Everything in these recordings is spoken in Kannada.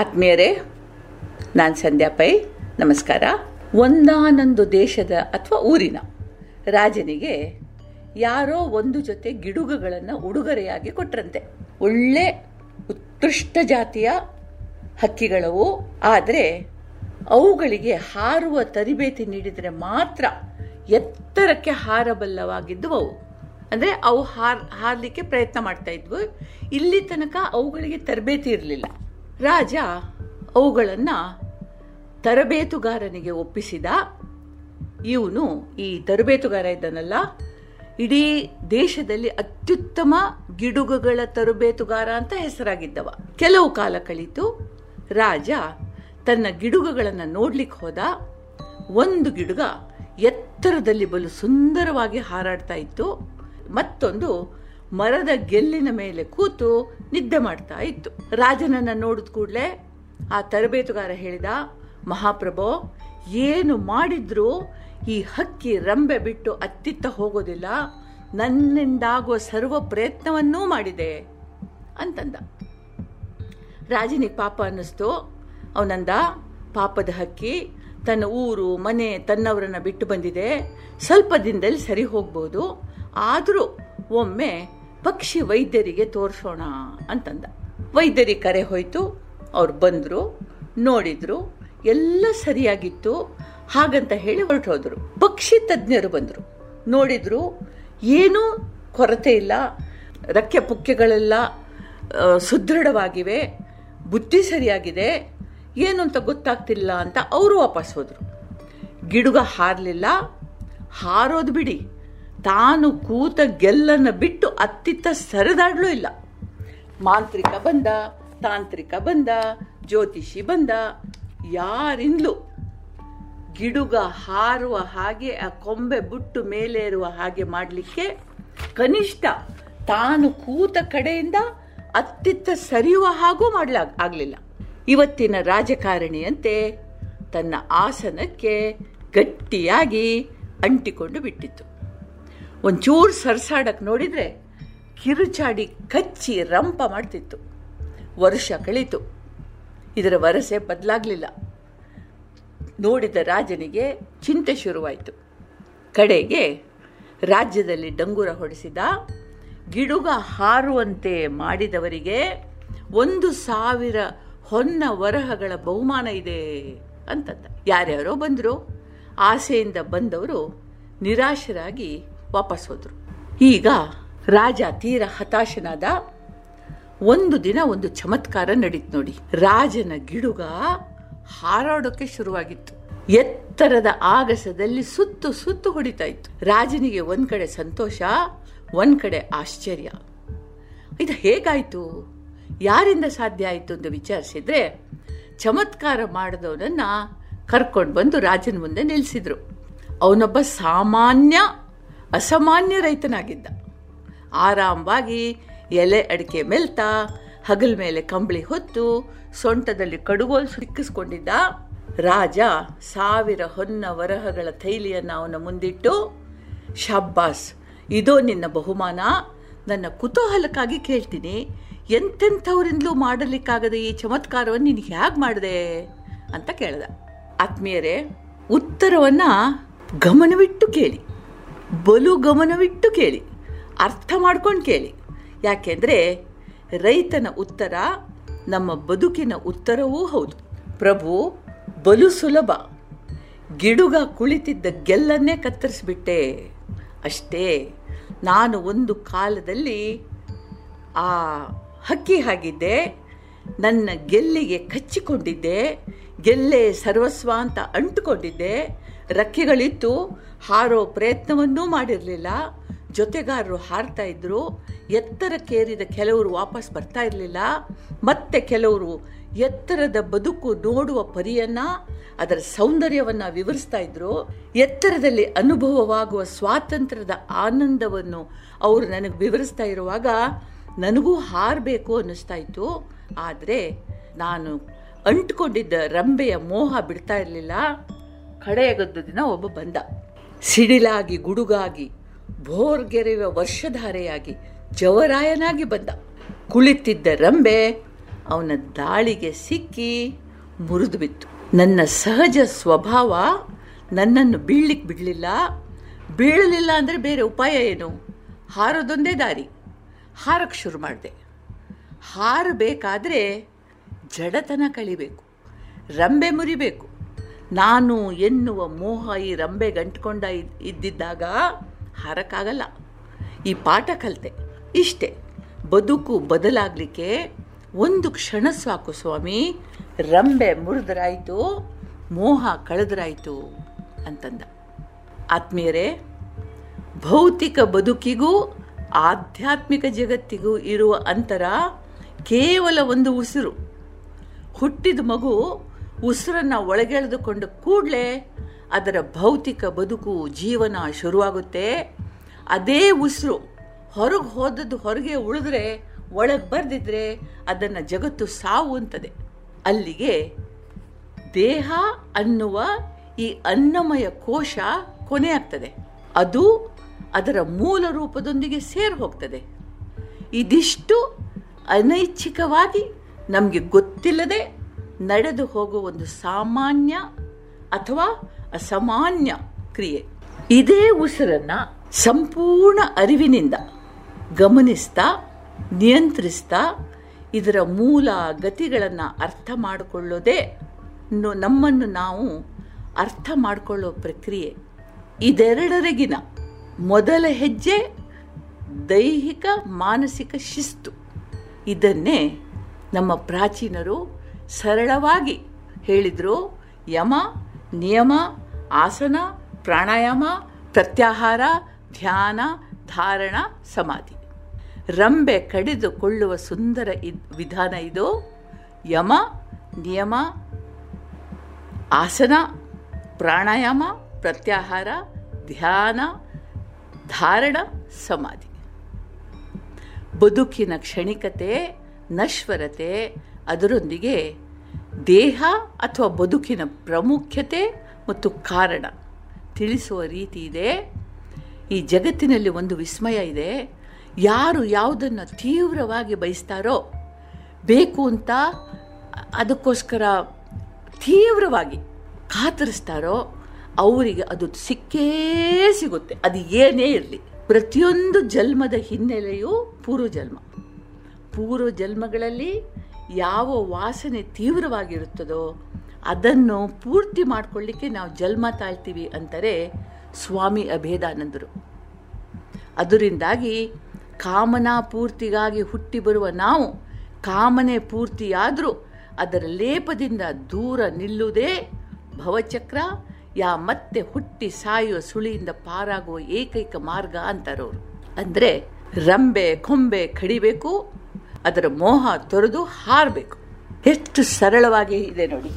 ಆತ್ಮೀಯರೇ, ನಾನು ಸಂಧ್ಯಾ ಪೈ, ನಮಸ್ಕಾರ. ಒಂದಾನೊಂದು ದೇಶದ ಅಥವಾ ಊರಿನ ರಾಜನಿಗೆ ಯಾರೋ ಒಂದು ಜೊತೆ ಗಿಡುಗಗಳನ್ನು ಉಡುಗೊರೆಯಾಗಿ ಕೊಟ್ರಂತೆ. ಒಳ್ಳೆ ಉತ್ಕೃಷ್ಟ ಜಾತಿಯ ಹಕ್ಕಿಗಳವು, ಆದರೆ ಅವುಗಳಿಗೆ ಹಾರುವ ತರಬೇತಿ ನೀಡಿದರೆ ಮಾತ್ರ ಎತ್ತರಕ್ಕೆ ಹಾರಬಲ್ಲವಾಗಿದ್ದವು ಅವು ಅಂದರೆ ಅವು ಹಾರ್, ಹಾರಲಿಕ್ಕೆ ಪ್ರಯತ್ನ ಮಾಡ್ತಾ ಇದ್ವು. ಇಲ್ಲಿ ತನಕ ಅವುಗಳಿಗೆ ತರಬೇತಿ ಇರಲಿಲ್ಲ. ರಾಜ ಅವುಗಳನ್ನು ತರಬೇತುಗಾರನಿಗೆ ಒಪ್ಪಿಸಿದ. ಇವನು ಈ ತರಬೇತುಗಾರ ಇದ್ದಾನಲ್ಲ, ಇಡೀ ದೇಶದಲ್ಲಿ ಅತ್ಯುತ್ತಮ ಗಿಡುಗುಗಳ ತರಬೇತುಗಾರ ಅಂತ ಹೆಸರಾಗಿದ್ದವ. ಕೆಲವು ಕಾಲ ಕಳಿತು, ರಾಜ ತನ್ನ ಗಿಡುಗುಗಳನ್ನು ನೋಡ್ಲಿಕ್ಕೆ ಹೋದ. ಒಂದು ಗಿಡುಗ ಎತ್ತರದಲ್ಲಿ ಬಲು ಸುಂದರವಾಗಿ ಹಾರಾಡ್ತಾ ಇತ್ತು. ಮತ್ತೊಂದು ಮರದ ಗೆಲ್ಲಿನ ಮೇಲೆ ಕೂತು ನಿದ್ದೆ ಮಾಡ್ತಾ ಇತ್ತು. ರಾಜನನ್ನ ನೋಡಿದ ಕೂಡಲೇ ಆ ತರಬೇತುಗಾರ ಹೇಳಿದ, ಮಹಾಪ್ರಭೋ, ಏನು ಮಾಡಿದ್ರೂ ಈ ಹಕ್ಕಿ ರಂಬೆ ಬಿಟ್ಟು ಅತ್ತಿತ್ತ ಹೋಗೋದಿಲ್ಲ. ನನ್ನಿಂದಾಗುವ ಸರ್ವ ಪ್ರಯತ್ನವನ್ನೂ ಮಾಡಿದೆ, ಅಂತಂದ. ರಾಜನಿಗೆ ಪಾಪ ಅನ್ನಿಸ್ತು. ಅವನಂದ ಪಾಪದ ಹಕ್ಕಿ ತನ್ನ ಊರು, ಮನೆ ತನ್ನವರನ್ನ ಬಿಟ್ಟು ಬಂದಿದೆ. ಸ್ವಲ್ಪ ದಿನದಲ್ಲಿ ಸರಿ ಹೋಗ್ಬೋದು. ಆದರೂ ಒಮ್ಮೆ ಪಕ್ಷಿ ವೈದ್ಯರಿಗೆ ತೋರಿಸೋಣ ಅಂತಂದ. ವೈದ್ಯರಿಗೆ ಕರೆ ಹೋಯಿತು, ಅವ್ರು ಬಂದರು, ನೋಡಿದ್ರು, ಎಲ್ಲ ಸರಿಯಾಗಿತ್ತು, ಹಾಗಂತ ಹೇಳಿ ಹೊರಟೋದ್ರು. ಪಕ್ಷಿ ತಜ್ಞರು ಬಂದರು. ನೋಡಿದ್ರು, ಏನೂ ಕೊರತೆ ಇಲ್ಲ ರಕ್ಕೆ ಪುಕ್ಕೆಗಳೆಲ್ಲ ಸುದೃಢವಾಗಿವೆ, ಬುದ್ಧಿ ಸರಿಯಾಗಿದೆ ಏನು ಅಂತ ಗೊತ್ತಾಗ್ತಿಲ್ಲ ಅಂತ ಅವರು ವಾಪಸ್ ಹೋದರು. ಗಿಡುಗ ಹಾರಲಿಲ್ಲ, ಹಾರೋದು ಬಿಡಿ. ತಾನು ಕೂತ ಗೆಲ್ಲನ ಬಿಟ್ಟು ಅತ್ತಿತ್ತ ಸರಿದಾಡ್ಲೂ ಇಲ್ಲ. ಮಾಂತ್ರಿಕ ಬಂದ, ತಾಂತ್ರಿಕ ಬಂದ, ಜ್ಯೋತಿಷಿ ಬಂದ, ಯಾರಿಂದ್ಲು ಗಿಡುಗ ಹಾರುವ ಹಾಗೆ, ಆ ಕೊಂಬೆ ಬುಟ್ಟು ಮೇಲೇರುವ ಹಾಗೆ ಮಾಡಲಿಕ್ಕೆ ಕನಿಷ್ಠ ತಾನು ಕೂತ ಕಡೆಯಿಂದ ಅತ್ತಿತ್ತ ಸರಿಯುವ ಹಾಗೂ ಮಾಡಲ ಆಗಲಿಲ್ಲ. ಇವತ್ತಿನ ರಾಜಕಾರಣಿಯಂತೆ ತನ್ನ ಆಸನಕ್ಕೆ ಗಟ್ಟಿಯಾಗಿ ಅಂಟಿಕೊಂಡು ಬಿಟ್ಟಿತ್ತು. ಒಂಚೂರು ಸರ್ಸಾಡಕ್ಕೆ ನೋಡಿದರೆ ಕಿರುಚಾಡಿ ಕಚ್ಚಿ ರಂಪ ಮಾಡ್ತಿತ್ತು. ವರ್ಷ ಕಳೀತು. ಇದರ ವರಸೆ ಬದಲಾಗಲಿಲ್ಲ. ನೋಡಿದ ರಾಜನಿಗೆ ಚಿಂತೆ ಶುರುವಾಯಿತು. ಕಡೆಗೆ ರಾಜ್ಯದಲ್ಲಿ ಡಂಗುರ ಹೊಡೆಸಿದ ಗಿಡುಗ ಹಾರುವಂತೆ ಮಾಡಿದವರಿಗೆ ಒಂದು ಸಾವಿರ ಹೊನ್ನ ವರಹಗಳ ಬಹುಮಾನ ಇದೆ ಅಂತಂದ. ಯಾರ್ಯಾರೋ ಬಂದರು. ಆಸೆಯಿಂದ ಬಂದವರು ನಿರಾಶರಾಗಿ ವಾಪಸ್ ಹೋದರು. ಈಗ ರಾಜ ತೀರ ಹತಾಶನಾದ ಒಂದು ದಿನ ಒಂದು ಚಮತ್ಕಾರ ನಡೀತು ನೋಡಿ. ರಾಜನ ಗಿಡುಗ ಹಾರಾಡೋಕೆ ಶುರುವಾಗಿತ್ತು. ಎತ್ತರದ ಆಗಸದಲ್ಲಿ ಸುತ್ತು ಸುತ್ತು ಹೊಡಿತಾ ಇತ್ತು. ರಾಜನಿಗೆ ಒಂದ್ ಕಡೆ ಸಂತೋಷ, ಒಂದ್ ಕಡೆ ಆಶ್ಚರ್ಯ. ಇದು ಹೇಗಾಯ್ತು? ಯಾರಿಂದ ಸಾಧ್ಯ ಆಯಿತು ಅಂತ ವಿಚಾರಿಸಿದ್ರೆ, ಚಮತ್ಕಾರ ಮಾಡಿದವನನ್ನ ಕರ್ಕೊಂಡು ಬಂದು ರಾಜನ ಮುಂದೆ ನಿಲ್ಲಿಸಿದ್ರು ಅವನೊಬ್ಬ ಸಾಮಾನ್ಯ ಅಸಾಮಾನ್ಯ ರೈತನಾಗಿದ್ದ. ಆರಾಮವಾಗಿ ಎಲೆ ಅಡಿಕೆ ಮೆಲ್ತಾ, ಹಗಲ್ ಮೇಲೆ ಕಂಬಳಿ ಹೊತ್ತು, ಸೊಂಟದಲ್ಲಿ ಕಡುಗೋಲು ಸಿಕ್ಕಿಸ್ಕೊಂಡಿದ್ದ ರಾಜ ಸಾವಿರ ಹೊನ್ನ ವರಹಗಳ ಥೈಲಿಯನ್ನು ಅವನ ಮುಂದಿಟ್ಟು, ಶಬ್ಬಾಸ್, ಇದೋ ನಿನ್ನ ಬಹುಮಾನ. ನನ್ನ ಕುತೂಹಲಕ್ಕಾಗಿ ಕೇಳ್ತೀನಿ. ಎಂತೆಂಥವರಿಂದಲೂ ಮಾಡಲಿಕ್ಕಾಗದ ಈ ಚಮತ್ಕಾರವನ್ನು ನೀನು ಹೇಗೆ ಮಾಡಿದೆ? ಅಂತ ಕೇಳಿದ. ಆತ್ಮೀಯರೇ, ಉತ್ತರವನ್ನು ಗಮನವಿಟ್ಟು ಕೇಳಿ. ಬಲು ಗಮನವಿಟ್ಟು ಕೇಳಿ, ಅರ್ಥ ಮಾಡ್ಕೊಂಡು ಕೇಳಿ. ಯಾಕೆಂದರೆ ರೈತನ ಉತ್ತರ, ನಮ್ಮ ಬದುಕಿನ ಉತ್ತರವೂ ಹೌದು. ಪ್ರಭು, ಬಲು ಸುಲಭ. ಗಿಡುಗ ಕುಳಿತಿದ್ದ ಗೆಲ್ಲನ್ನೇ ಕತ್ತರಿಸ್ಬಿಟ್ಟೆ. ಅಷ್ಟೇ, ನಾನು ಒಂದು ಕಾಲದಲ್ಲಿ ಆ ಹಕ್ಕಿ ಹಾಗಿದ್ದೆ, ನನ್ನ ಗೆಲ್ಲಿಗೆ ಕಚ್ಚಿಕೊಂಡಿದ್ದೆ, ಗೆಲ್ಲೆ ಸರ್ವಸ್ವ ಅಂತ ಅಂಟುಕೊಂಡಿದ್ದೆ ರೆಕ್ಕೆಗಳಿತ್ತು. ಹಾರೋ ಪ್ರಯತ್ನವನ್ನೂ ಮಾಡಿರಲಿಲ್ಲ. ಜೊತೆಗಾರರು ಹಾರ್ತಾ ಇದ್ರು. ಎತ್ತರಕ್ಕೇರಿದ ಕೆಲವರು ವಾಪಸ್ ಬರ್ತಾ ಇರಲಿಲ್ಲ. ಮತ್ತೆ ಕೆಲವರು ಎತ್ತರದ ಬದುಕು ನೋಡುವ ಪರಿಯನ್ನ, ಅದರ ಸೌಂದರ್ಯವನ್ನ ವಿವರಿಸ್ತಾ ಇದ್ರು. ಎತ್ತರದಲ್ಲಿ ಅನುಭವವಾಗುವ ಸ್ವಾತಂತ್ರ್ಯದ ಆನಂದವನ್ನು ಅವರು ನನಗೆ ವಿವರಿಸ್ತಾ ಇರುವಾಗ ನನಗೂ ಹಾರಬೇಕು ಅನ್ನಿಸ್ತಾ ಇತ್ತು. ಆದರೆ ನಾನು ಅಂಟ್ಕೊಂಡಿದ್ದ ರಂಬೆಯ ಮೋಹ ಬಿಡ್ತಾ ಇರಲಿಲ್ಲ. ಕಡೆಯಗದ್ದು ದಿನ ಒಬ್ಬ ಬಂದ. ಸಿಡಿಲಾಗಿ, ಗುಡುಗಾಗಿ, ಭೋರ್ಗೆರೆಯುವ ವರ್ಷಧಾರೆಯಾಗಿ ಜವರಾಯನಾಗಿ ಬಂದ. ಕುಳಿತಿದ್ದ ರಂಬೆ ಅವನ ದಾಳಿಗೆ ಸಿಕ್ಕಿ ಮುರಿದು ಬಿತ್ತು. ನನ್ನ ಸಹಜ ಸ್ವಭಾವ ನನ್ನನ್ನು ಬೀಳ್ಲಿಕ್ಕೆ ಬಿಡಲಿಲ್ಲ. ಬೀಳಲಿಲ್ಲ ಅಂದರೆ ಬೇರೆ ಉಪಾಯ ಏನು? ಹಾರೋದೊಂದೇ ದಾರಿ. ಹಾರಕ್ಕೆ ಶುರು ಮಾಡಿದೆ. ಹಾರಬೇಕಾದ್ರೆ ಜಡತನ ಕಳಿಬೇಕು ರಂಬೆ ಮುರಿಬೇಕು. ನಾನು ಎನ್ನುವ ಮೋಹ ಈ ರಂಬೆ ಗಂಟ್ಕೊಂಡ ಇದ್ದಿದ್ದಾಗ ಹಾರಕ್ಕಾಗಲ್ಲ. ಈ ಪಾಠ ಕಲಿತೆ. ಇಷ್ಟೇ. ಬದುಕು ಬದಲಾಗಲಿಕ್ಕೆ ಒಂದು ಕ್ಷಣ ಸಾಕು ಸ್ವಾಮಿ. ರಂಬೆ ಮುರಿದ್ರಾಯಿತು, ಮೋಹ ಕಳೆದ್ರಾಯಿತು ಅಂತಂದ. ಆತ್ಮೀಯರೇ, ಭೌತಿಕ ಬದುಕಿಗೂ ಆಧ್ಯಾತ್ಮಿಕ ಜಗತ್ತಿಗೂ ಇರುವ ಅಂತರ ಕೇವಲ ಒಂದು ಉಸಿರು. ಹುಟ್ಟಿದ ಮಗು ಉಸಿರನ್ನು ಒಳಗೆಳೆದುಕೊಂಡು ಕೂಡಲೇ ಅದರ ಭೌತಿಕ ಬದುಕು, ಜೀವನ ಶುರುವಾಗುತ್ತೆ. ಅದೇ ಉಸಿರು ಹೊರಗೆ ಹೋದದ್ದು ಹೊರಗೆ ಉಳಿದ್ರೆ, ಒಳಗೆ ಬರೆದಿದ್ರೆ ಅದನ್ನು ಜಗತ್ತು ಸಾವು ಅಂತದೆ ಅಲ್ಲಿಗೆ ದೇಹ ಅನ್ನುವ ಈ ಅನ್ನಮಯ ಕೋಶ ಕೊನೆಯಾಗ್ತದೆ ಅದು ಅದರ ಮೂಲ ರೂಪದೊಂದಿಗೆ ಸೇರಿ ಹೋಗ್ತದೆ. ಇದಿಷ್ಟು ಅನೈಚ್ಛಿಕವಾಗಿ ನಮಗೆ ಗೊತ್ತಿಲ್ಲದೆ ನಡೆದು ಹೋಗುವ ಒಂದು ಸಾಮಾನ್ಯ ಅಥವಾ ಅಸಾಮಾನ್ಯ ಕ್ರಿಯೆ. ಇದೇ ಉಸಿರನ್ನ ಸಂಪೂರ್ಣ ಅರಿವಿನಿಂದ ಗಮನಿಸ್ತಾ, ನಿಯಂತ್ರಿಸ್ತಾ, ಇದರ ಮೂಲ ಗತಿಗಳನ್ನು ಅರ್ಥ ಮಾಡಿಕೊಳ್ಳೋದೇ ನಮ್ಮನ್ನು ನಾವು ಅರ್ಥ ಮಾಡಿಕೊಳ್ಳೋ ಪ್ರಕ್ರಿಯೆ. ಇದೆರಡರಿಗಿನ ಮೊದಲ ಹೆಜ್ಜೆ ದೈಹಿಕ ಮಾನಸಿಕ ಶಿಸ್ತು. ಇದನ್ನೇ ನಮ್ಮ ಪ್ರಾಚೀನರು ಸರಳವಾಗಿ ಹೇಳಿದರು, ಯಮ, ನಿಯಮ, ಆಸನ, ಪ್ರಾಣಾಯಾಮ, ಪ್ರತ್ಯಾಹಾರ, ಧ್ಯಾನ, ಧಾರಣ, ಸಮಾಧಿ. ರಂಬೆ ಕಡಿದುಕೊಳ್ಳುವ ಸುಂದರ ವಿಧಾನ ಇದು. ಯಮ, ನಿಯಮ, ಆಸನ, ಪ್ರಾಣಾಯಾಮ, ಪ್ರತ್ಯಾಹಾರ, ಧ್ಯಾನ, ಧಾರಣ, ಸಮಾಧಿ. ಬದುಕಿನ ಕ್ಷಣಿಕತೆ, ನಶ್ವರತೆ ಅದರೊಂದಿಗೆ ದೇಹ ಅಥವಾ ಬದುಕಿನ ಪ್ರಾಮುಖ್ಯತೆ ಮತ್ತು ಕಾರಣ ತಿಳಿಸುವ ರೀತಿ ಇದೆ. ಈ ಜಗತ್ತಿನಲ್ಲಿ ಒಂದು ವಿಸ್ಮಯ ಇದೆ. ಯಾರು ಯಾವುದನ್ನು ತೀವ್ರವಾಗಿ ಬಯಸ್ತಾರೋ ಬೇಕು ಅಂತ ಅದಕ್ಕೋಸ್ಕರ ತೀವ್ರವಾಗಿ ಕಾತರಿಸ್ತಾರೋ ಅವರಿಗೆ ಅದು ಸಿಕ್ಕೇ ಸಿಗುತ್ತೆ. ಅದು ಏನೇ ಇರಲಿ. ಪ್ರತಿಯೊಂದು ಜನ್ಮದ ಹಿನ್ನೆಲೆಯೂ ಪೂರ್ವಜನ್ಮ. ಪೂರ್ವ ಜನ್ಮಗಳಲ್ಲಿ ಯಾವ ವಾಸನೆ ತೀವ್ರವಾಗಿರುತ್ತದೋ ಅದನ್ನು ಪೂರ್ತಿ ಮಾಡಿಕೊಳ್ಳಿಕ್ಕೆ ನಾವು ಜನ್ಮ ತಾಳ್ತೀವಿ ಅಂತಾರೆ ಸ್ವಾಮಿ ಅಭೇದಾನಂದರು. ಅದರಿಂದಾಗಿ ಕಾಮನಾ ಪೂರ್ತಿಗಾಗಿ ಹುಟ್ಟಿ ಬರುವ ನಾವು ಕಾಮನೆ ಪೂರ್ತಿಯಾದರೂ ಅದರ ಲೇಪದಿಂದ ದೂರ ನಿಲ್ಲುವುದೇ ಭವಚಕ್ರ, ಯಾ ಮತ್ತೆ ಹುಟ್ಟಿ ಸಾಯುವ ಸುಳಿಯಿಂದ ಪಾರಾಗುವ ಏಕೈಕ ಮಾರ್ಗ ಅಂತಾರವರು. ಅಂದರೆ ರಂಬೆ, ಕೊಂಬೆ ಕಡಿಬೇಕು ಅದರ ಮೋಹ ತೊರೆದು ಹಾರಬೇಕು. ಎಷ್ಟು ಸರಳವಾಗಿ ಇದೆ ನೋಡಿ.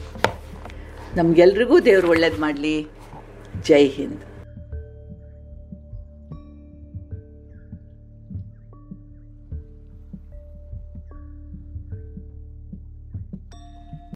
ನಮಗೆಲ್ರಿಗೂ ದೇವರು ಒಳ್ಳೇದು ಮಾಡಲಿ. ಜೈ ಹಿಂದ್.